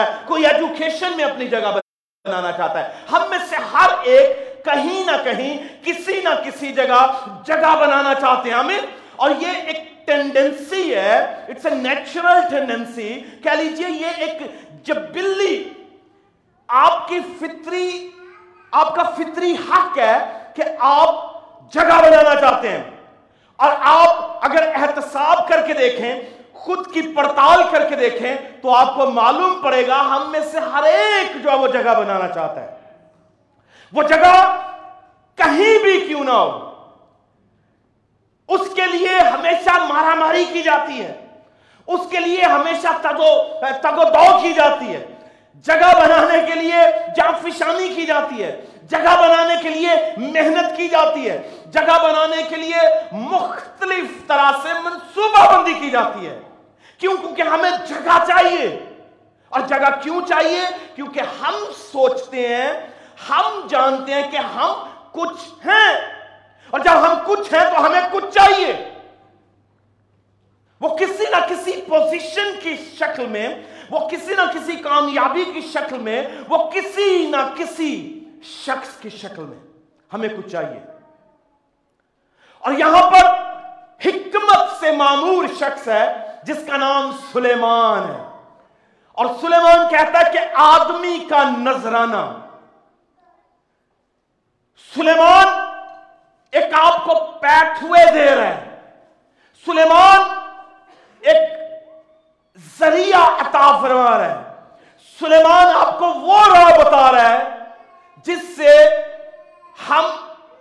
ہے، کوئی ایجوکیشن میں اپنی جگہ بنانا چاہتا ہے۔ ہم میں سے ہر ایک کہیں نہ کہیں کسی نہ کسی جگہ جگہ بنانا چاہتے ہیں ہمیں اور یہ ایک ٹینڈنسی ہے اٹس اے نیچرل ٹینڈنسی کہہ لیجیے، یہ ایک جب بلی آپ کی فطری، آپ کا فطری حق ہے کہ آپ جگہ بنانا چاہتے ہیں۔ اور آپ اگر احتساب کر کے دیکھیں خود کی پڑتال کر کے دیکھیں تو آپ کو معلوم پڑے گا ہم میں سے ہر ایک جو ہے وہ جگہ بنانا چاہتا ہے۔ وہ جگہ کہیں بھی کیوں نہ ہو۔ اس کے لیے ہمیشہ مارا ماری کی جاتی ہے۔ اس کے لیے ہمیشہ تگو دو کی جاتی ہے۔ جگہ بنانے کے لیے جانفشانی کی جاتی ہے۔ جگہ بنانے کے لیے محنت کی جاتی ہے۔ جگہ بنانے کے لیے مختلف طرح سے منصوبہ بندی کی جاتی ہے۔ کیوں؟ کیونکہ ہمیں جگہ چاہیے۔ اور جگہ کیوں چاہیے؟ کیونکہ ہم سوچتے ہیں، ہم جانتے ہیں کہ ہم کچھ ہیں۔ اور جب ہم کچھ ہیں تو ہمیں کچھ چاہیے۔ وہ کسی نہ کسی پوزیشن کی شکل میں، وہ کسی نہ کسی کامیابی کی شکل میں، وہ کسی نہ کسی شخص کی شکل میں ہمیں کچھ چاہیے۔ اور یہاں پر حکمت سے معمور شخص ہے۔ جس کا نام سلیمان ہے۔ اور سلیمان کہتا ہے کہ آدمی کا نذرانہ۔ سلیمان ایک آپ کو پیٹ ہوئے دے رہا ہے۔ سلیمان ایک ذریعہ عطا فرما رہا ہے۔ سلیمان آپ کو وہ راہ بتا رہا ہے جس سے ہم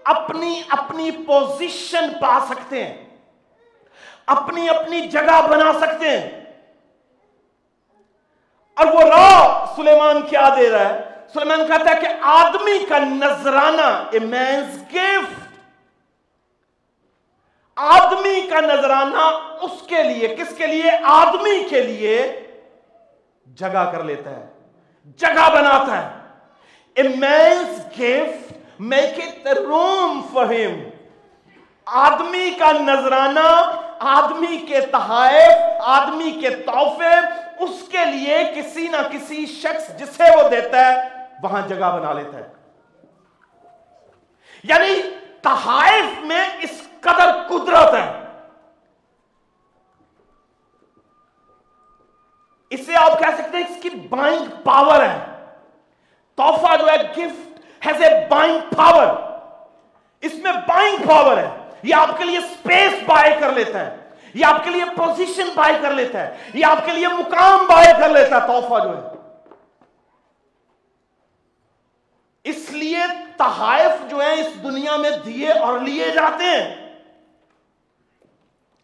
اپنی اپنی پوزیشن پا سکتے ہیں۔ اپنی اپنی جگہ بنا سکتے ہیں۔ اور وہ راہ سلیمان کیا دے رہا ہے۔ سلیمان کہتا ہے کہ آدمی کا نذرانہ، اے مینز گفٹ۔ آدمی کا نذرانہ اس کے لیے، کس کے لیے؟ آدمی کے لیے جگہ کر لیتا ہے، جگہ بناتا ہے۔ A man's gift, make it room for him. آدمی کا نذرانہ آدمی کے تحائف، آدمی کے تحفے، اس کے لیے کسی نہ کسی شخص جسے وہ دیتا ہے، وہاں جگہ بنا لیتا ہے۔ یعنی تحائف میں اس قدر قدرت ہے۔ اسے آپ کہہ سکتے ہیں اس کی بائنگ پاور ہے۔ تحفہ جو ہے gift has a buying power اس میں بائنگ پاور ہے۔ یہ آپ کے لیے سپیس بائی کر لیتا ہے. یہ آپ کے لیے پوزیشن بائی کر لیتا ہے. یہ آپ کے لیے مقام بائی کر لیتا ہے تحفہ جو ہے. اس لیے تحائف جو ہیں اس دنیا میں دیے اور لیے جاتے ہیں.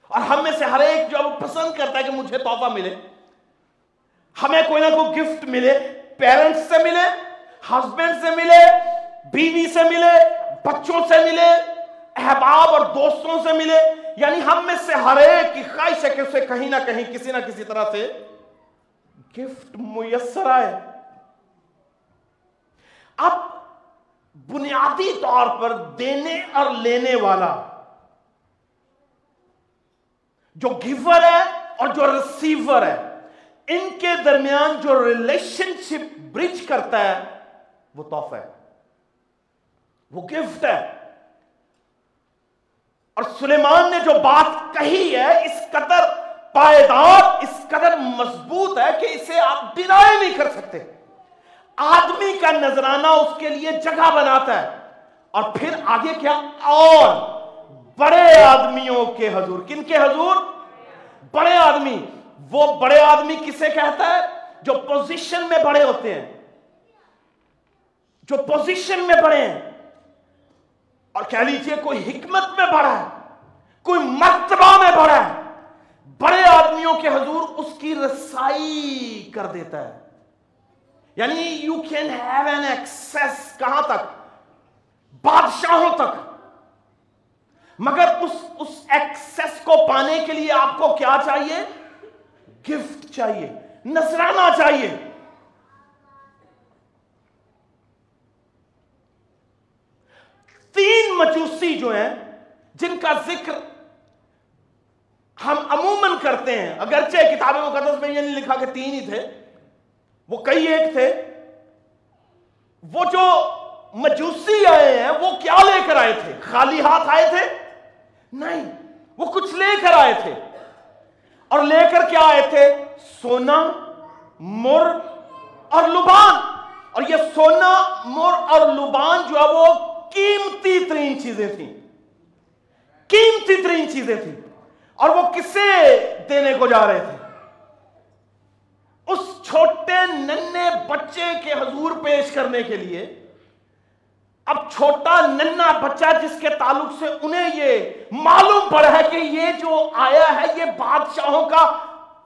اور ہم میں سے ہر ایک جو پسند کرتا ہے کہ مجھے تحفہ ملے، ہمیں کوئی نہ کوئی گفٹ ملے پیرنٹس سے ملے ہسبینڈ سے ملے، بیوی سے ملے، بچوں سے ملے احباب اور دوستوں سے ملے یعنی ہم میں سے ہر ایک کی خواہش ہے کہ اسے کہیں نہ کہیں کسی نہ کسی طرح سے گفٹ میسر آئے۔ اب بنیادی طور پر دینے اور لینے والا جو گیور ہے اور جو ریسیور ہے، ان کے درمیان جو ریلیشن شپ برج کرتا ہے، وہ تحفہ ہے۔ وہ گفٹ ہے۔ اور سلیمان نے جو بات کہی ہے، اس قدر پائیدار، اس قدر مضبوط ہے کہ اسے آپ ڈینائی نہیں کر سکتے۔ آدمی کا نذرانہ اس کے لیے جگہ بناتا ہے۔ اور پھر آگے کیا؟ اور بڑے آدمیوں کے حضور۔ کن کے حضور؟ بڑے آدمی۔ وہ بڑے آدمی کسے کہتا ہے؟ جو پوزیشن میں بڑے ہوتے ہیں۔ جو پوزیشن میں بڑے ہیں۔ اور کہہ لیجیے کوئی حکمت میں بڑا ہے، کوئی مرتبہ میں بڑا ہے۔ بڑے آدمیوں کے حضور اس کی رسائی کر دیتا ہے۔ یعنی you can have an access کہاں تک؟ بادشاہوں تک۔ مگر اس اس ایکسیس کو پانے کے لیے آپ کو کیا چاہیے؟ گفٹ چاہیے۔ نذرانہ چاہیے تین مجوسی جو ہیں، جن کا ذکر ہم عموماً کرتے ہیں، اگرچہ کتاب مقدس میں یہ نہیں لکھا کہ تین ہی تھے، وہ کئی ایک تھے، وہ جو مجوسی آئے ہیں، وہ کیا لے کر آئے تھے؟ خالی ہاتھ آئے تھے؟ نہیں، وہ کچھ لے کر آئے تھے۔ اور لے کر کیا آئے تھے؟ سونا، مر اور لبان۔ اور یہ سونا، مر اور لبان جو ہے، وہ قیمتی ترین چیزیں تھیں قیمتی ترین چیزیں تھیں اور وہ کسے دینے کو جا رہے تھے اس چھوٹے ننے بچے کے حضور پیش کرنے کے لیے اب چھوٹا ننا بچہ جس کے تعلق سے انہیں یہ معلوم پڑا ہے کہ یہ جو آیا ہے یہ بادشاہوں کا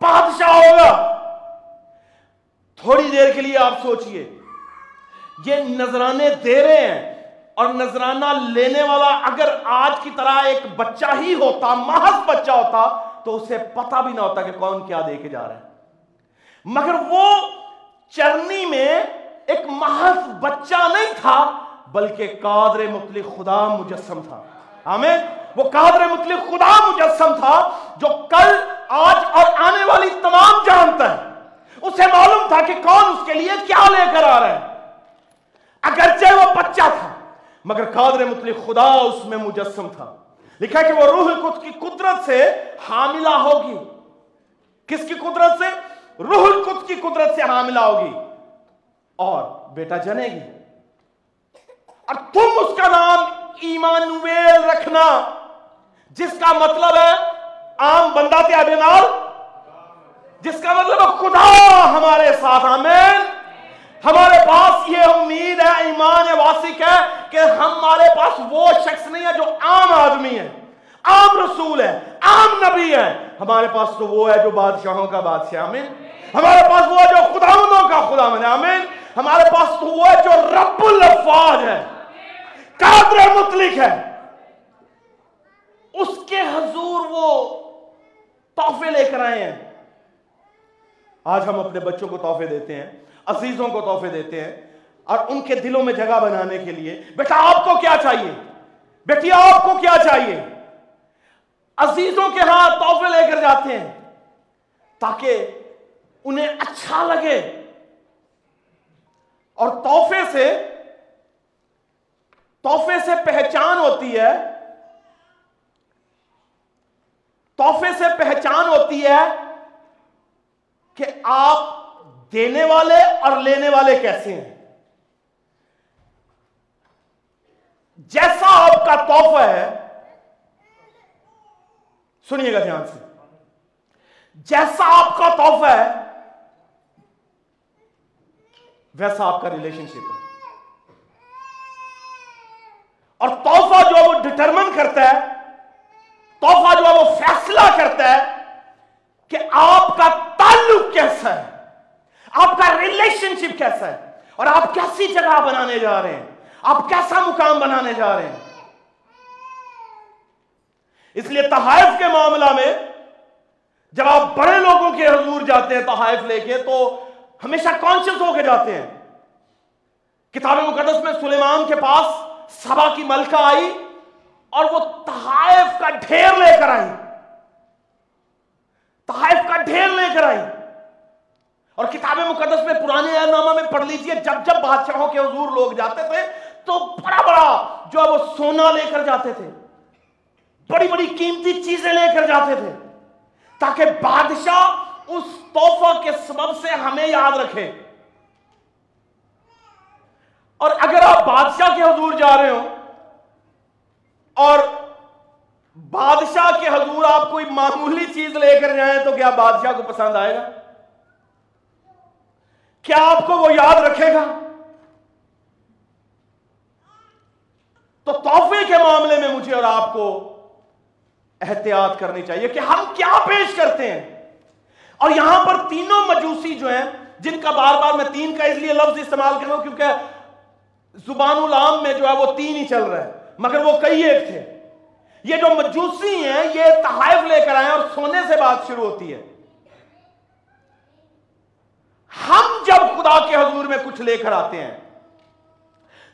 بادشاہ ہوگا تھوڑی دیر کے لیے آپ سوچئے یہ نظرانے دے رہے ہیں اور نذرانہ لینے والا اگر آج کی طرح ایک بچہ ہی ہوتا، محض بچہ ہوتا، تو اسے پتہ بھی نہ ہوتا کہ کون کیا دے کے جا رہا ہے۔ مگر وہ چرنی میں ایک محض بچہ نہیں تھا، بلکہ قادر مطلق خدا مجسم تھا۔ ہمیں وہ قادر مطلق خدا مجسم تھا جو کل، آج اور آنے والی تمام جانتا ہے۔ اسے معلوم تھا کہ کون اس کے لیے کیا لے کر آ رہا ہے۔ اگرچہ وہ بچہ تھا مگر قادر مطلق خدا اس میں مجسم تھا۔ لکھا کہ وہ روح القدس کی قدرت سے حاملہ ہوگی۔ کس کی قدرت سے؟ روح القدس کی قدرت سے حاملہ ہوگی۔ اور بیٹا جنے گی۔ اور تم اس کا نام ایمانویل رکھنا، جس کا مطلب ہے عام بندہ تھے بیمار جس کا مطلب ہے خدا ہمارے ساتھ، آمین۔ ہمارے پاس یہ امید ہے، ایمان واسق ہے کہ ہمارے پاس وہ شخص نہیں ہے جو عام آدمی ہے، عام رسول ہے، عام نبی ہے۔ ہمارے پاس تو وہ ہے جو بادشاہوں کا بادشاہ، آمین۔ ہمارے پاس وہ ہے جو خداونوں کا خدا من آمین۔ ہمارے پاس تو وہ ہے جو رب الفاظ ہے، قادر مطلق ہے۔ اس کے حضور وہ تحفے لے کر آئے ہیں۔ آج ہم اپنے بچوں کو تحفے دیتے ہیں۔ عزیزوں کو تحفے دیتے ہیں اور ان کے دلوں میں جگہ بنانے کے لیے، بیٹا، آپ کو کیا چاہیے؟ بیٹی، آپ کو کیا چاہیے؟ عزیزوں کے ہاں تحفے لے کر جاتے ہیں تاکہ انہیں اچھا لگے۔ اور تحفے سے تحفے سے پہچان ہوتی ہے، تحفے سے پہچان ہوتی ہے کہ آپ دینے والے اور لینے والے کیسے ہیں؟ جیسا آپ کا تحفہ ہے، سنیے گا دھیان سے۔ جیسا آپ کا تحفہ ہے، ویسا آپ کا ریلیشن شپ ہے۔ اور تحفہ جو ہے وہ ڈٹرمن کرتا ہے، تحفہ جو ہے وہ فیصلہ کرتا ہے کہ آپ کا تعلق کیسا ہے۔ آپ کا ریلیشن شپ کیسا ہے؟ اور آپ کیسی جگہ بنانے جا رہے ہیں؟ آپ کیسا مقام بنانے جا رہے ہیں؟ اس لیے تحائف کے معاملہ میں جب آپ بڑے لوگوں کے حضور جاتے ہیں تحائف لے کے، تو ہمیشہ کانشیس ہو کے جاتے ہیں۔ کتاب مقدس میں سلیمان کے پاس سبا کی ملکہ آئی اور وہ تحائف کا ڈھیر لے کر آئی۔ تحائف کا ڈھیر لے کر آئی۔ اور کتاب مقدس میں پرانے نامہ میں پڑھ لیجیے، جب جب بادشاہوں کے حضور لوگ جاتے تھے، تو بڑا بڑا جو ہے وہ سونا لے کر جاتے تھے، بڑی بڑی قیمتی چیزیں لے کر جاتے تھے، تاکہ بادشاہ اس توفہ کے سبب سے ہمیں یاد رکھے۔ اور اگر آپ بادشاہ کے حضور جا رہے ہو اور بادشاہ کے حضور آپ کوئی معمولی چیز لے کر جائیں، تو کیا بادشاہ کو پسند آئے گا؟ کیا آپ کو وہ یاد رکھے گا؟ تو تحفے کے معاملے میں مجھے اور آپ کو احتیاط کرنی چاہیے کہ ہم کیا پیش کرتے ہیں۔ اور یہاں پر تینوں مجوسی جو ہیں، جن کا بار بار میں تین کا اس لیے لفظ استعمال کر رہا ہوں کیونکہ زبان العام میں جو ہے وہ تین ہی چل رہا ہے، مگر وہ کئی ایک تھے۔ یہ جو مجوسی ہیں، یہ تحائف لے کر آئے اور سونے سے بات شروع ہوتی ہے۔ ہم جب خدا کے حضور میں کچھ لے کر آتے ہیں۔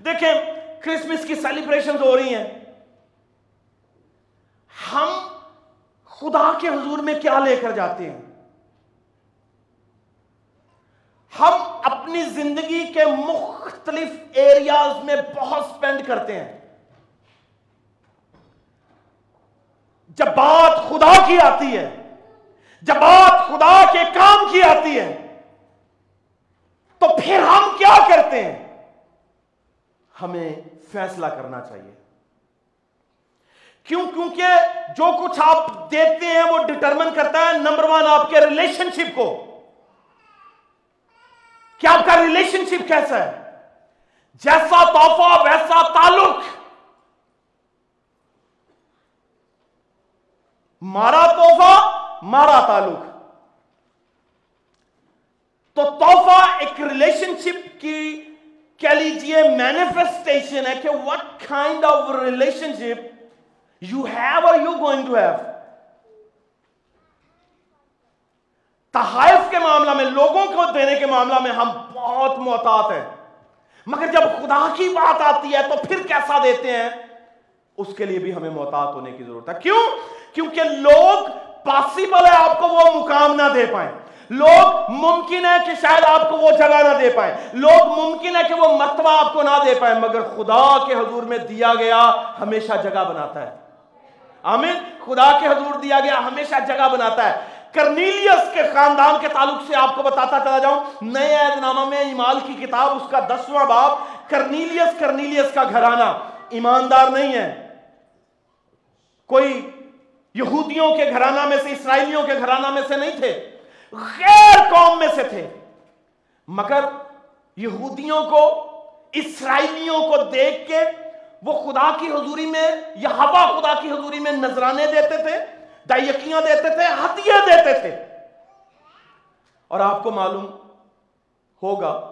دیکھیں کرسمس کی سیلیبریشن ہو رہی ہیں۔ ہم خدا کے حضور میں کیا لے کر جاتے ہیں؟ ہم اپنی زندگی کے مختلف ایریاز میں بہت سپینڈ کرتے ہیں۔ جب بات خدا کی آتی ہے، جب بات خدا کے کام کی آتی ہے تو پھر ہم کیا کرتے ہیں؟ ہمیں فیصلہ کرنا چاہیے۔ کیوں؟ کیونکہ جو کچھ آپ دیتے ہیں وہ ڈٹرمن کرتا ہے نمبر ون آپ کے ریلیشن شپ کو۔ کیا آپ کا ریلیشن شپ کیسا ہے؟ جیسا توحفہ ویسا تعلق۔ مارا توحفہ مارا تعلق۔ تو توحفہ ایک ریلیشن شپ کی کہہ لیجیے مینیفیسٹیشن ہے کہ what kind of relationship you have or you going to have تحائف کے معاملہ میں، لوگوں کو دینے کے معاملہ میں ہم بہت محتاط ہیں۔ مگر جب خدا کی بات آتی ہے تو پھر کیسا دیتے ہیں؟ اس کے لیے بھی ہمیں محتاط ہونے کی ضرورت ہے۔ کیوں؟ کیونکہ لوگ پاسبل ہے آپ کو وہ مقام نہ دے پائیں۔ لوگ ممکن ہے کہ شاید آپ کو وہ جگہ نہ دے پائیں۔ لوگ ممکن ہے کہ وہ مرتبہ آپ کو نہ دے پائیں، مگر خدا کے حضور میں دیا گیا ہمیشہ جگہ بناتا ہے۔ آمین۔ خدا کے حضور دیا گیا ہمیشہ جگہ بناتا ہے۔ کرنیلیس کے خاندان کے تعلق سے آپ کو بتاتا چلا جاؤں، نئے عید نامہ میں ایمال کی کتاب، اس کا دسواں باب، کرنیلیس کرنیلیس کا گھرانہ۔ ایماندار نہیں ہے۔ کوئی یہودیوں کے گھرانہ میں سے، اسرائیلیوں کے گھرانہ میں سے نہیں تھے۔ غیر قوم میں سے تھے۔ مگر یہودیوں کو، اسرائیلیوں کو دیکھ کے وہ خدا کی حضوری میں یا ہوا خدا کی حضوری میں نذرانے دیتے تھے دائیکیاں دیتے تھے، ہتھیاں دیتے تھے۔ اور آپ کو معلوم ہوگا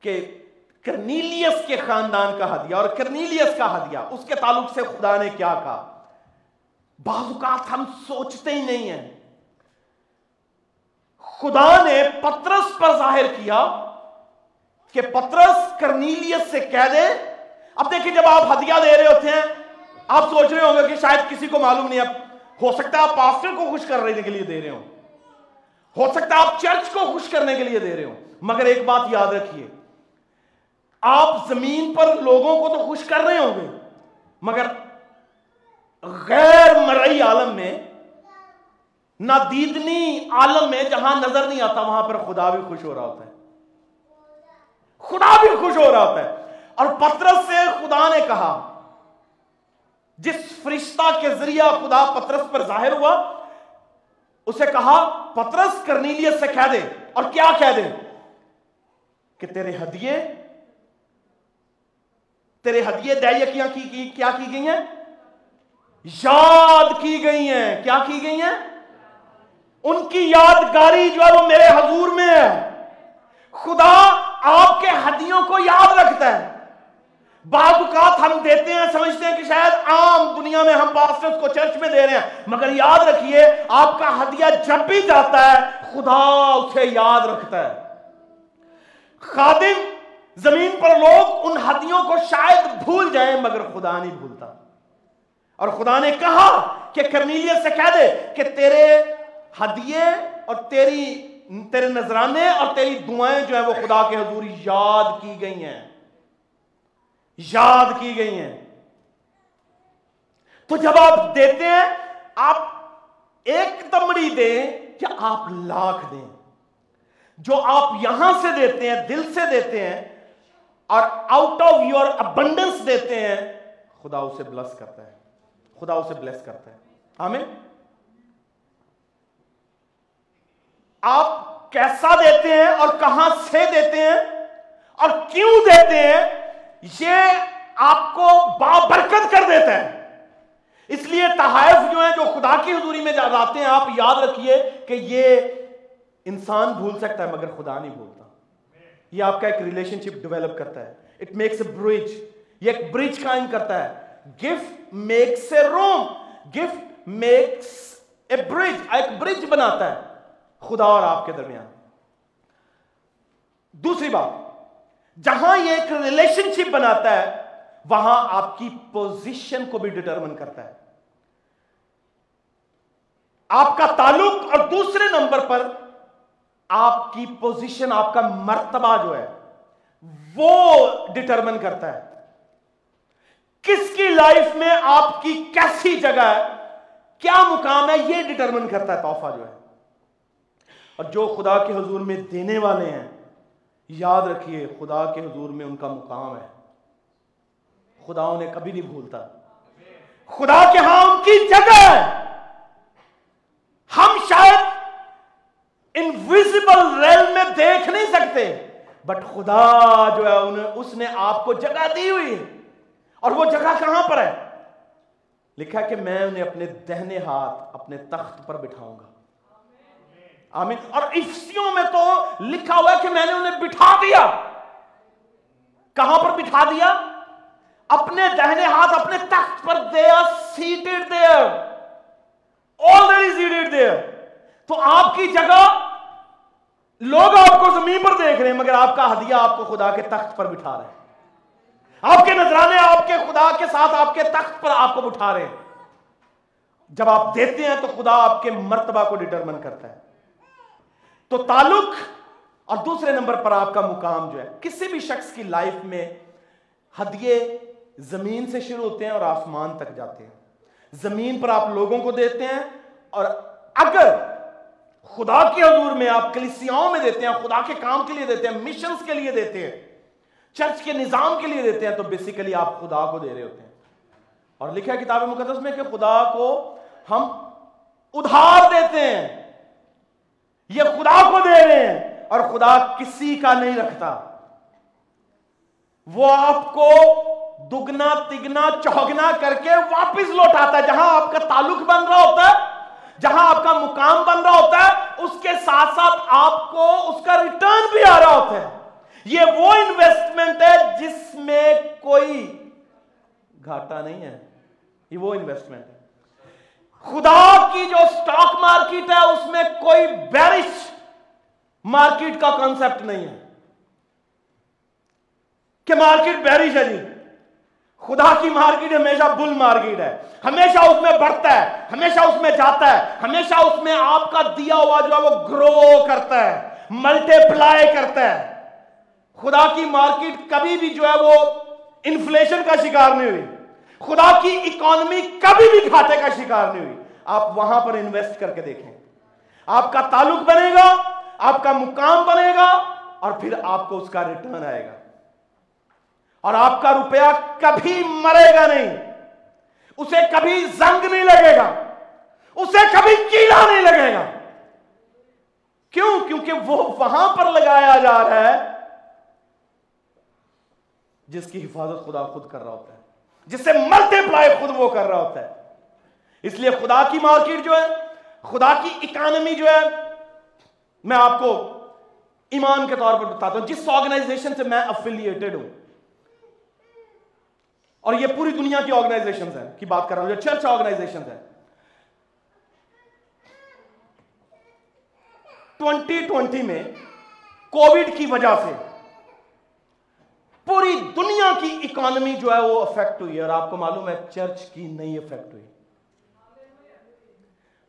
کہ کرنیلیس کے خاندان کا ہدیہ اور کرنیلیس کا ہدیہ، اس کے تعلق سے خدا نے کیا کہا؟ بعض اوقات ہم سوچتے ہی نہیں ہیں۔ خدا نے پترس پر ظاہر کیا کہ پترس کرنیلیس سے کہہ دے۔ اب دیکھیں جب آپ ہدیہ دے رہے ہوتے ہیں، آپ سوچ رہے ہوں گے کہ شاید کسی کو معلوم نہیں اب ہو سکتا ہے آپ پاسٹر کو خوش کرنے کے لیے دے رہے ہوں۔ ہو سکتا ہے آپ چرچ کو خوش کرنے کے لیے دے رہے ہوں۔ مگر ایک بات یاد رکھیے، آپ زمین پر لوگوں کو تو خوش کر رہے ہوں گے، مگر غیر مرئی عالم میں نادیدنی عالم میں جہاں نظر نہیں آتا، وہاں پر خدا بھی خوش ہو رہا ہوتا ہے۔ خدا بھی خوش ہو رہا ہوتا ہے۔ اور پترس سے خدا نے کہا، جس فرشتہ کے ذریعہ خدا پترس پر ظاہر ہوا، اسے کہا، پترس کرنیلیت سے کہہ دے۔ اور کیا کہہ دے؟ کہ تیرے ہدیے تیرے ہدیے دیا کی کیا کی گئی ہیں؟ یاد کی گئی ہیں۔ کیا کی گئی ہیں؟ ان کی یادگاری جو ہے وہ میرے حضور میں ہے۔ خدا آپ کے ہدیوں کو یاد رکھتا ہے۔ بعض اوقات ہم دیتے ہیں، سمجھتے ہیں کہ شاید عام دنیا میں ہم پاسٹرز کو چرچ میں دے رہے ہیں۔ مگر یاد رکھیے، آپ کا ہدیہ جب بھی جاتا ہے، خدا اسے یاد رکھتا ہے۔ خادم زمین پر لوگ ان ہدیوں کو شاید بھول جائیں، مگر خدا نہیں بھولتا۔ اور خدا نے کہا کہ کرنیلیت سے کہہ دے کہ تیرے ہدیے اور تیری تیرے نذرانے اور تیری دعائیں جو ہیں وہ خدا کے حضور یاد کی گئی ہیں۔ یاد کی گئی ہیں۔ تو جب آپ دیتے ہیں، آپ ایک تمڑی دیں یا آپ لاکھ دیں۔ جو آپ یہاں سے دیتے ہیں، دل سے دیتے ہیں اور آؤٹ آف یور ابنڈنس دیتے ہیں، خدا اسے بلس کرتا ہے۔ خدا اسے بلس کرتا ہے۔ ہمیں آپ کیسا دیتے ہیں اور کہاں سے دیتے ہیں اور کیوں دیتے ہیں، یہ آپ کو بابرکت کر دیتا ہے۔ اس لیے تحائف جو ہیں، جو خدا کی حضوری میں جاتے ہیں، آپ یاد رکھیے کہ یہ انسان بھول سکتا ہے مگر خدا نہیں بھولتا۔ یہ آپ کا ایک ریلیشن شپ ڈیولپ کرتا ہے۔ اٹ میکس اے برج یہ ایک برج قائم کرتا ہے۔ Gift makes a room gift makes a bridge ایک برج بناتا ہے۔ خدا اور آپ کے درمیان۔ دوسری بات، جہاں یہ ایک ریلیشن شپ بناتا ہے، وہاں آپ کی پوزیشن کو بھی ڈٹرمن کرتا ہے۔ آپ کا تعلق اور دوسرے نمبر پر آپ کی پوزیشن، آپ کا مرتبہ جو ہے، وہ ڈٹرمن کرتا ہے۔ کس کی لائف میں آپ کی کیسی جگہ ہے، کیا مقام ہے، یہ ڈٹرمن کرتا ہے، تحفہ جو ہے۔ اور جو خدا کے حضور میں دینے والے ہیں، یاد رکھیے خدا کے حضور میں ان کا مقام ہے۔ خدا انہیں کبھی نہیں بھولتا۔ خدا کے ہاں ان کی جگہ ہے۔ ہم شاید انویزیبل ریل میں دیکھ نہیں سکتے بٹ خدا جو ہے، انہیں، اس نے آپ کو جگہ دی ہوئی ہے۔ اور وہ جگہ کہاں پر ہے؟ لکھا کہ میں انہیں اپنے دہنے ہاتھ، اپنے تخت پر بٹھاؤں گا۔ آمین۔ اور افسیوں میں تو لکھا ہوا ہے کہ میں نے انہیں بٹھا دیا۔ کہاں پر بٹھا دیا؟ اپنے دہنے ہاتھ اپنے تخت پر دیا seated there already seated there تو آپ کی جگہ لوگ آپ کو زمین پر دیکھ رہے ہیں، مگر آپ کا ہدیہ آپ کو خدا کے تخت پر بٹھا رہے ہیں۔ آپ کے نظرانے آپ کے خدا کے ساتھ آپ کے تخت پر آپ کو بٹھا رہے ہیں۔ جب آپ دیتے ہیں تو خدا آپ کے مرتبہ کو ڈٹرمن کرتا ہے۔ تو تعلق اور دوسرے نمبر پر آپ کا مقام جو ہے، کسی بھی شخص کی لائف میں ہدیے زمین سے شروع ہوتے ہیں اور آسمان تک جاتے ہیں۔ زمین پر آپ لوگوں کو دیتے ہیں اور اگر خدا کے حضور میں آپ کلیسیاؤں میں دیتے ہیں، خدا کے کام کے لیے دیتے ہیں مشنز کے لیے دیتے ہیں چرچ کے نظام کے لیے دیتے ہیں، تو بیسیکلی آپ خدا کو دے رہے ہوتے ہیں۔ اور لکھا ہے کتاب مقدس میں کہ خدا کو ہم ادھار دیتے ہیں۔ یہ خدا کو دے رہے ہیں اور خدا کسی کا نہیں رکھتا۔ وہ آپ کو دگنا، تگنا، چوگنا کر کے واپس لوٹاتا ہے۔ جہاں آپ کا تعلق بن رہا ہوتا ہے، جہاں آپ کا مقام بن رہا ہوتا ہے، اس کے ساتھ ساتھ آپ کو اس کا ریٹرن بھی آ رہا ہوتا ہے۔ یہ وہ انویسٹمنٹ ہے جس میں کوئی گھاٹا نہیں ہے۔ یہ وہ انویسٹمنٹ ہے۔ خدا کی جو سٹاک مارکیٹ ہے، اس میں کوئی بیرش مارکیٹ کا کانسیپٹ نہیں ہے۔ کہ مارکیٹ بیرش ہے جی۔ خدا کی مارکیٹ ہمیشہ بل مارکیٹ ہے۔ ہمیشہ اس میں بڑھتا ہے، ہمیشہ اس میں جاتا ہے، ہمیشہ اس میں آپ کا دیا ہوا جو ہے وہ گرو کرتا ہے ملٹی پلائی کرتا ہے۔ خدا کی مارکیٹ کبھی بھی جو ہے وہ انفلیشن کا شکار نہیں ہوئی۔ خدا کی اکانومی کبھی بھی گھاٹے کا شکار نہیں ہوئی۔ آپ وہاں پر انویسٹ کر کے دیکھیں۔ آپ کا تعلق بنے گا، آپ کا مقام بنے گا اور پھر آپ کو اس کا ریٹرن آئے گا۔ اور آپ کا روپیہ کبھی مرے گا نہیں۔ اسے کبھی زنگ نہیں لگے گا۔ اسے کبھی کیڑا نہیں لگے گا۔ کیوں؟ کیونکہ وہ وہاں پر لگایا جا رہا ہے جس کی حفاظت خدا خود کر رہا ہوتا ہے۔ جس سے ملٹی پلائی خود وہ کر رہا ہوتا ہے۔ اس لیے خدا کی مارکیٹ جو ہے، خدا کی اکانومی جو ہے، میں آپ کو ایمان کے طور پر بتاتا ہوں۔ جس آرگنائزیشن سے میں افیلیٹڈ ہوں۔ اور یہ پوری دنیا کی آرگنائزیشن ہیں، کی بات کر رہا ہوں، جو چرچ آرگنائزیشن ہیں۔ ٹوینٹی ٹوینٹی میں کووڈ کی وجہ سے پوری دنیا کی اکانومی جو ہے وہ افیکٹ ہوئی اور آپ کو معلوم ہے چرچ کی نہیں افیکٹ ہوئی.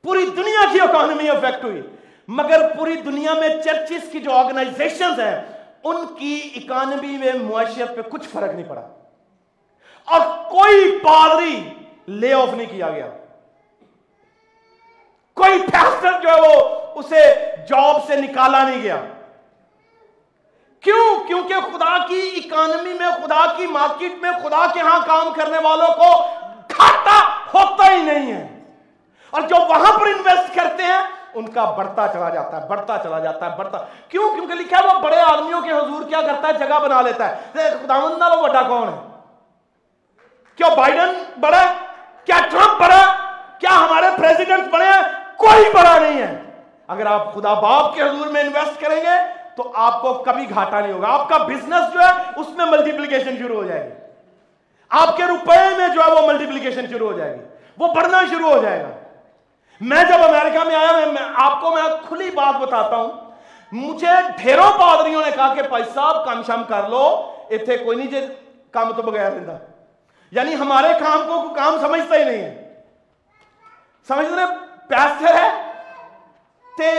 پوری دنیا کی اکانومی افیکٹ ہوئی. مگر پوری دنیا میں چرچز کی جو آرگنائزیشن ہیں، ان کی اکانومی میں معاشیت پہ کچھ فرق نہیں پڑا. اور کوئی پادری لے آف نہیں کیا گیا. کوئی فیسٹر جو ہے وہ اسے جاب سے نکالا نہیں گیا. کیوں؟ کیونکہ خدا کی اکانومی میں، خدا کی مارکیٹ میں، خدا کے ہاں کام کرنے والوں کو کھاتا ہوتا ہی نہیں ہے۔ اور جو وہاں پر انویسٹ کرتے ہیں، ان کا بڑھتا چلا جاتا ہے، بڑھتا چلا جاتا ہے، بڑھتا۔ کیوں؟ کیونکہ لکھا ہے وہ بڑے آدمیوں کے حضور کیا کرتا ہے؟ جگہ بنا لیتا ہے۔ خدا مندہ وہ بڑا کون ہے؟ کیا بائیڈن بڑا ہے؟ کیا ٹرمپ بڑا ہے؟ کیا ہمارے پریزیڈنٹ بڑے ہیں؟ کوئی بڑا نہیں ہے۔ اگر آپ خدا باپ کے حضور میں انویسٹ کریں گے تو آپ کو کبھی گھاٹا نہیں ہوگا۔ آپ کا بزنس جو ہے، اس میں ملٹیپلیکیشن شروع ہو جائے گی۔ آپ کے روپے میں جو ہے، وہ ملٹیپلیکیشن شروع ہو جائے گی۔ وہ بڑھنا شروع ہو جائے گا۔ میں جب امریکہ میں آیا، میں آپ کو میں کھلی بات بتاتا ہوں۔ مجھے ڈھیروں پادریوں نے کہا کہ بھائی صاحب کام شام کر لو۔ اتنے کوئی نہیں جی کام تو بغیر رہتا۔ یعنی ہمارے کام کو کام سمجھتا ہی نہیں ہے۔ سمجھ رہے پیسے ہے تے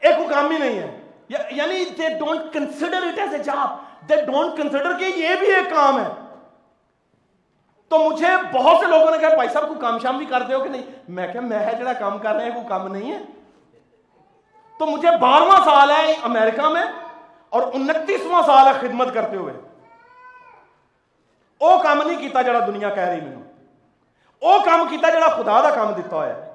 ایک کام ہی نہیں ہے۔ یعنی they don't consider it as a job they don't consider کہ یہ بھی ایک کام ہے. تو مجھے بہت سے لوگوں نے کہا، بھائی صاحب کو کام شام بھی کرتے ہو کہ نہیں؟ میں کہا، میں جڑا کام کر رہے ہیں وہ کام نہیں ہے. تو مجھے بارہواں سال ہے امریکہ میں اور انتیسواں سال ہے خدمت کرتے ہوئے. او کام نہیں کیتا جڑا دنیا کہہ رہی میں او کام کیتا جڑا خدا دا کام دیتا ہوا ہے.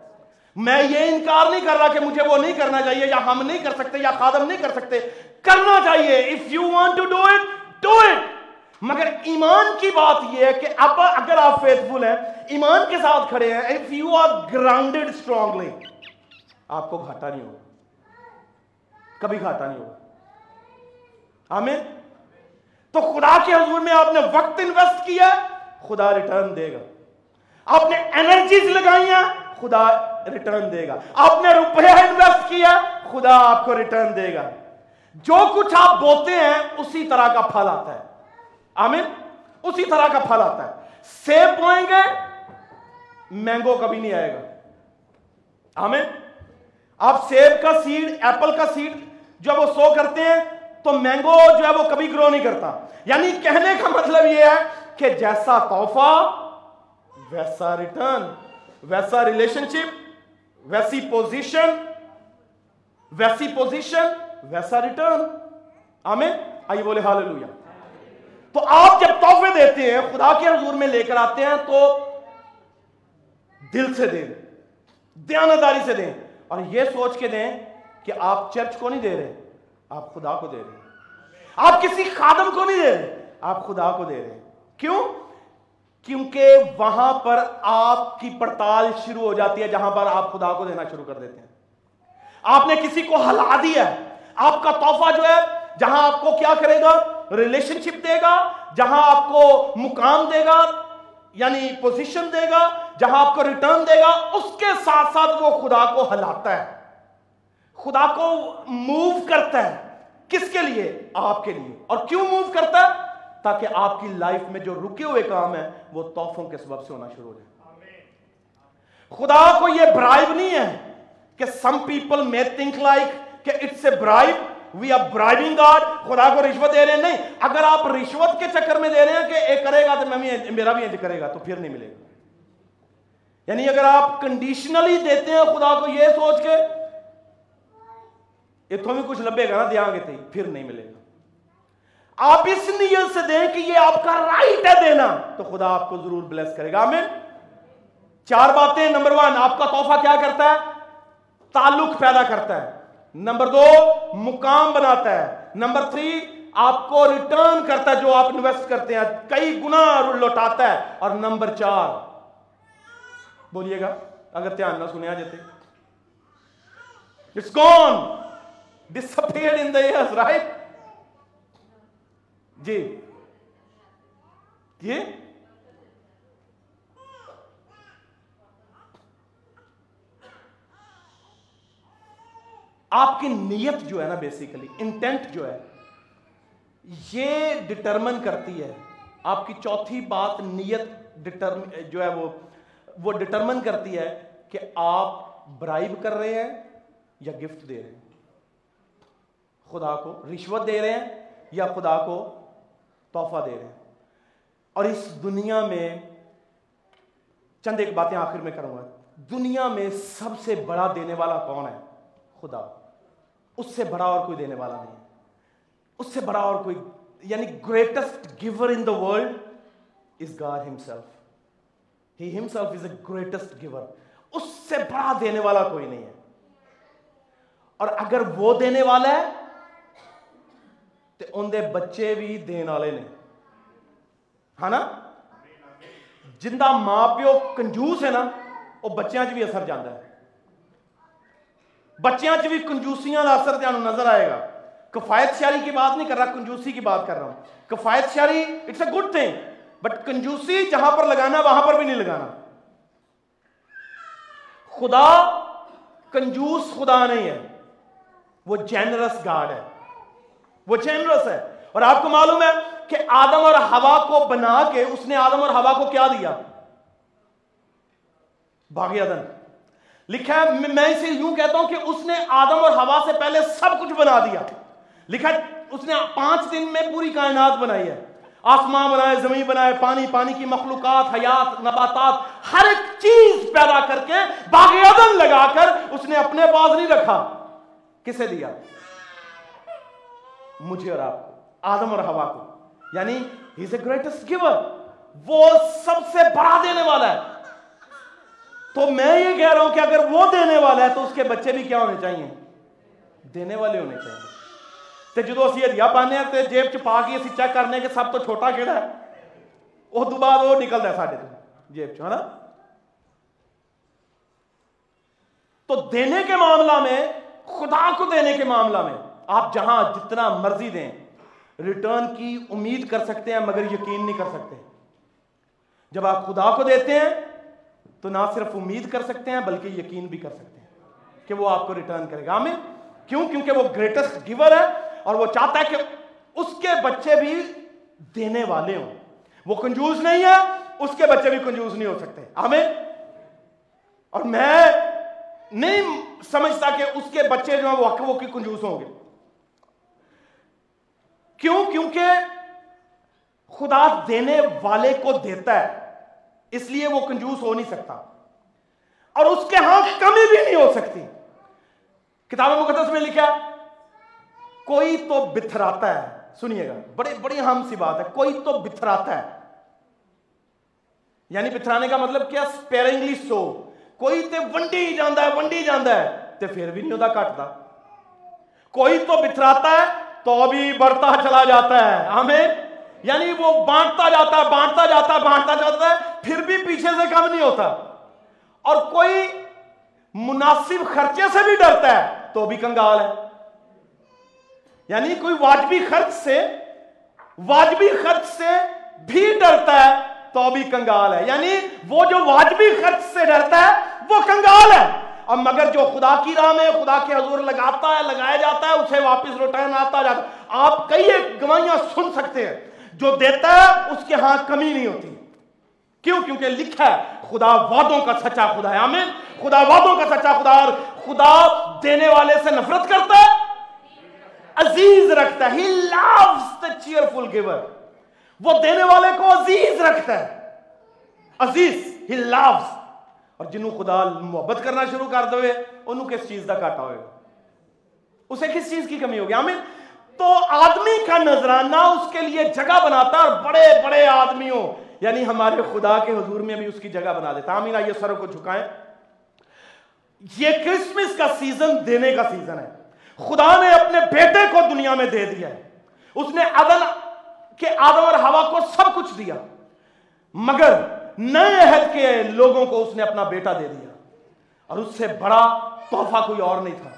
میں یہ انکار نہیں کر رہا کہ مجھے وہ نہیں کرنا چاہیے، یا ہم نہیں کر سکتے، یا خادم نہیں کر سکتے۔ کرنا چاہیے۔ If you want to do it do it مگر ایمان کی بات یہ ہے کہ اب اگر آپ فیتفل ہیں، ایمان کے ساتھ کھڑے ہیں if you are grounded strongly آپ کو گھاٹا نہیں ہوگا۔ کبھی گھاٹا نہیں ہوگا۔ آمین؟ تو خدا کے حضور میں آپ نے وقت انویسٹ کیا خدا ریٹرن دے گا۔ آپ نے انرجیز لگائی ہیں خدا ریٹرن دے گا۔ آپ نے روپیہ انویسٹ کیا، خدا آپ کو ریٹرن دے گا۔ جو کچھ آپ بوتے ہیں، اسی طرح کا پھل آتا ہے۔ آمین؟ اسی طرح کا پھل آتا ہے۔ سیب بوئیں گے، مینگو کبھی نہیں آئے گا۔ آمین؟ آپ سیب کا سیڈ ایپل کا سیڈ جب وہ سو کرتے ہیں، تو مینگو جو ہے وہ کبھی گرو نہیں کرتا۔ یعنی کہنے کا مطلب یہ ہے کہ جیسا توحفہ ویسا ریٹرن ویسا ریلیشن شپ ویسی پوزیشن ویسی پوزیشن ویسا ریٹرن آمین آئیے بولے ہاللویہ تو آپ جب تحفے دیتے ہیں، خدا کے حضور میں لے کر آتے ہیں، تو دل سے دیں، دیانتداری سے دیں۔ اور یہ سوچ کے دیں کہ آپ چرچ کو نہیں دے رہے، آپ خدا کو دے رہے۔ آپ کسی خادم کو نہیں دے رہے، آپ خدا کو دے رہے۔ کیوں؟ کیونکہ وہاں پر آپ کی پڑتال شروع ہو جاتی ہے جہاں پر آپ خدا کو دینا شروع کر دیتے ہیں۔ آپ نے کسی کو ہلا دیا ہے۔ آپ کا تحفہ جو ہے، جہاں آپ کو کیا کرے گا؟ ریلیشن شپ دے گا، جہاں آپ کو مقام دے گا یعنی پوزیشن دے گا، جہاں آپ کو ریٹرن دے گا، اس کے ساتھ ساتھ وہ خدا کو ہلاتا ہے۔ خدا کو موو کرتا ہے۔ کس کے لیے؟ آپ کے لیے۔ اور کیوں موو کرتا ہے؟ تاکہ آپ کی لائف میں جو رکے ہوئے کام ہیں وہ توفوں کے سبب سے ہونا شروع ہو جائے۔ خدا کو یہ برائب نہیں ہے کہ سم پیپل میں تھنک لائک کہ it's a bribe we are bribing God خدا کو رشوت دے رہے ہیں۔ نہیں، اگر آپ رشوت کے چکر میں دے رہے ہیں کہ ایک کرے گا تو میں بھی میرا بھی کرے گا تو پھر نہیں ملے گا۔ یعنی اگر آپ کنڈیشنلی دیتے ہیں خدا کو یہ سوچ کے اتوں بھی کچھ لبے گا نا دیا گے تھے پھر نہیں ملے گا۔ آپ اس نیت سے دیں کہ یہ آپ کا رائٹ ہے دینا، تو خدا آپ کو ضرور بلیس کرے گا، آمین۔ چار باتیں، نمبر ون آپ کا تحفہ کیا کرتا ہے؟ تعلق پیدا کرتا ہے۔ نمبر دو، مقام بناتا ہے۔ نمبر تھری آپ کو ریٹرن کرتا ہے جو آپ انویسٹ کرتے ہیں۔ کئی گنا لوٹاتا ہے۔ اور نمبر چار، بولیے گا، اگر دھیان نہ سنیا جاتے۔ It's gone disappear in the airs right جی۔ یہ؟ آپ کی نیت جو ہے نا بیسیکلی انٹینٹ جو ہے، یہ ڈٹرمن کرتی ہے۔ آپ کی چوتھی بات نیت جو ہے وہ وہ ڈٹرمن کرتی ہے کہ آپ برائب کر رہے ہیں یا گفٹ دے رہے ہیں۔ خدا کو رشوت دے رہے ہیں یا خدا کو تحفہ دے رہے ہیں۔ اور اس دنیا میں چند ایک باتیں آخر میں کروں گا۔ دنیا میں سب سے بڑا دینے والا کون ہے؟ خدا۔ اس سے بڑا اور کوئی دینے والا نہیں اس سے بڑا اور کوئی یعنی greatest giver in the world is God himself he is a greatest giver اس سے بڑا دینے والا کوئی نہیں ہے۔ اور اگر وہ دینے والا ہے تو ان دے بچے بھی دین والے نے۔ ہاں نا جندہ ماں پیو کنجوس ہے نا وہ بچیاں چ بھی اثر جانا ہے۔ بچیاں بھی کنجوسیاں کا اثر تمہیں نظر آئے گا۔ کفایت شاری کی بات نہیں کر رہا، کنجوسی کی بات کر رہا ہوں۔ کفایت شاری it's a good thing but کنجوسی جہاں پر لگانا، وہاں پر بھی نہیں لگانا۔ خدا کنجوس خدا نہیں ہے، وہ جینرس گاڈ ہے۔ وہ جینرس ہے۔ اور آپ کو معلوم ہے کہ آدم اور ہوا کو بنا کے اس نے آدم اور ہوا کو کیا دیا؟ باغی ادن لکھا ہے، میں اسے یوں کہتا ہوں کہ اس نے آدم اور ہوا سے پہلے سب کچھ بنا دیا۔ لکھا ہے، اس نے پانچ دن میں پوری کائنات بنائی ہے۔ آسمان بنائے، زمین بنائے، پانی پانی کی مخلوقات، حیات، نباتات، ہر ایک چیز پیدا کر کے باغ عدن لگا کر اس نے اپنے پاس نہیں رکھا۔ کسے دیا؟ مجھے اور آپ کو، آدم اور ہوا کو۔ یعنی ہی اے گریٹسٹ گیور وہ سب سے بڑا دینے والا ہے۔ تو میں یہ کہہ رہا ہوں کہ اگر وہ دینے والا ہے تو اس کے بچے بھی کیا ہونے چاہیے؟ دینے والے ہونے چاہیے۔ تے جدو اسی ہدیہ پانے تے جیب چ پا کے اسی چیک کرنے کہ سب تو چھوٹا کیڑا ہے۔ وہ تو بعد وہ نکلتا ہے ساڈے تو، جیب چ، ہے نا؟ تو دینے کے معاملہ میں، خدا کو دینے کے معاملہ میں آپ جہاں جتنا مرضی دیں ریٹرن کی امید کر سکتے ہیں، مگر یقین نہیں کر سکتے۔ جب آپ خدا کو دیتے ہیں، تو نہ صرف امید کر سکتے ہیں، بلکہ یقین بھی کر سکتے ہیں کہ وہ آپ کو ریٹرن کرے گا۔ ہمیں کیوں؟ کیونکہ وہ گریٹسٹ گیور ہے اور وہ چاہتا ہے کہ اس کے بچے بھی دینے والے ہوں۔ وہ کنجوز نہیں ہے، اس کے بچے بھی کنجوز نہیں ہو سکتے۔ ہمیں اور میں نہیں سمجھتا کہ اس کے بچے جو ہیں، وہ وہ کی ہوں گے۔ کیوں؟ کیونکہ خدا دینے والے کو دیتا ہے، اس لیے وہ کنجوس ہو نہیں سکتا۔ اور اس کے ہاں کمی بھی نہیں ہو سکتی۔ کتاب مقدس میں لکھا کوئی تو بتھراتا ہے۔ سنیے گا، بڑی بڑی ہم سی بات ہے، کوئی تو بتھراتا ہے۔ یعنی بتھرانے کا مطلب کیا؟ سپیرنگلی سو کوئی تے ونڈی جاندہ ہے، ونڈی جاندہ ہے، تے پھر بھی نہیں ہوتا کٹتا۔ کوئی تو بتھراتا ہے تو بھی بڑھتا چلا جاتا ہے۔ ہمیں یعنی وہ بانٹتا جاتا ہے، بانٹتا جاتا ہے، بانٹتا جاتا ہے، پھر بھی پیچھے سے کم نہیں ہوتا۔ اور کوئی مناسب خرچے سے بھی ڈرتا ہے، تو بھی کنگال ہے۔ یعنی کوئی واجبی خرچ سے، واجبی خرچ سے بھی ڈرتا ہے، تو بھی کنگال ہے۔ یعنی وہ جو واجبی خرچ سے ڈرتا ہے، وہ کنگال ہے۔ اور مگر جو خدا کی راہ میں خدا کے حضور لگاتا ہے، لگایا جاتا ہے، اسے واپس روٹائن آتا جاتا ہے۔ آپ کئی ایک گوائیاں سن سکتے ہیں، جو دیتا ہے، اس کے ہاں کمی نہیں ہوتی۔ کیوں؟ کیونکہ لکھا ہے، خدا وعدوں کا سچا خدا ہے، آمین۔ خدا وعدوں کا سچا خدا اور خدا دینے والے سے نفرت کرتا ہے۔ عزیز رکھتا ہے۔ He loves the cheerful giver وہ دینے والے کو عزیز رکھتا ہے۔ عزیز، he loves اور جنہوں خدا محبت کرنا شروع کر دوئے، انہوں کس چیز دا کاٹا ہوئے؟ اسے کس چیز کی کمی ہوگی؟ آمین؟ تو آدمی کا نظرانہ اس کے لیے جگہ بناتا اور بڑے بڑے آدمیوں یعنی ہمارے خدا کے حضور میں بھی اس کی جگہ بنا دیتا آمین؟ آئیے سروں کو جھکائیں۔ یہ کرسمس کا سیزن دینے کا سیزن ہے۔ خدا نے اپنے بیٹے کو دنیا میں دے دیا ہے۔ اس نے عدل کے آدم اور ہوا کو سب کچھ دیا۔ مگر نئے عہد کے لوگوں کو اس نے اپنا بیٹا دے دیا اور اس سے بڑا تحفہ کوئی اور نہیں تھا۔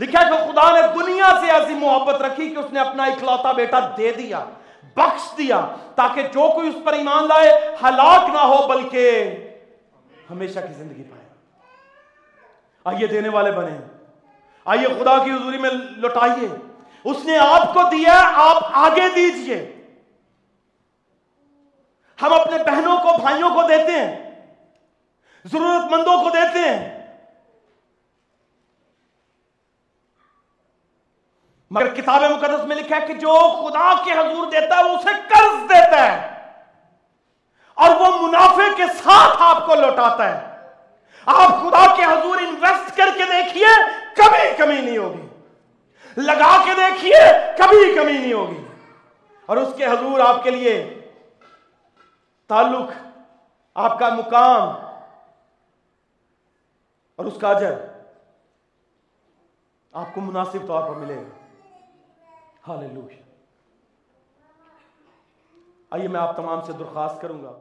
لکھا کہ خدا نے دنیا سے ایسی محبت رکھی کہ اس نے اپنا اکلوتا بیٹا دے دیا، بخش دیا تاکہ جو کوئی اس پر ایمان لائے، ہلاک نہ ہو، بلکہ ہمیشہ کی زندگی پائے۔ آئیے دینے والے بنے۔ آئیے خدا کی حضوری میں لوٹائیے۔ اس نے آپ کو دیا آپ آگے دیجیے۔ ہم اپنے بہنوں کو، بھائیوں کو دیتے ہیں ضرورت مندوں کو دیتے ہیں۔ مگر کتاب مقدس میں لکھا ہے کہ جو خدا کے حضور دیتا ہے، وہ اسے قرض دیتا ہے۔ اور وہ منافع کے ساتھ آپ کو لوٹاتا ہے۔ آپ خدا کے حضور انویسٹ کر کے دیکھیے، کبھی کمی نہیں ہوگی۔ لگا کے دیکھیے، کبھی کمی نہیں ہوگی۔ اور اس کے حضور آپ کے لیے تعلق، آپ کا مقام اور اس کا اجر آپ کو مناسب طور پر ملے گا۔ حال آئیے میں آپ تمام سے درخواست کروں گا۔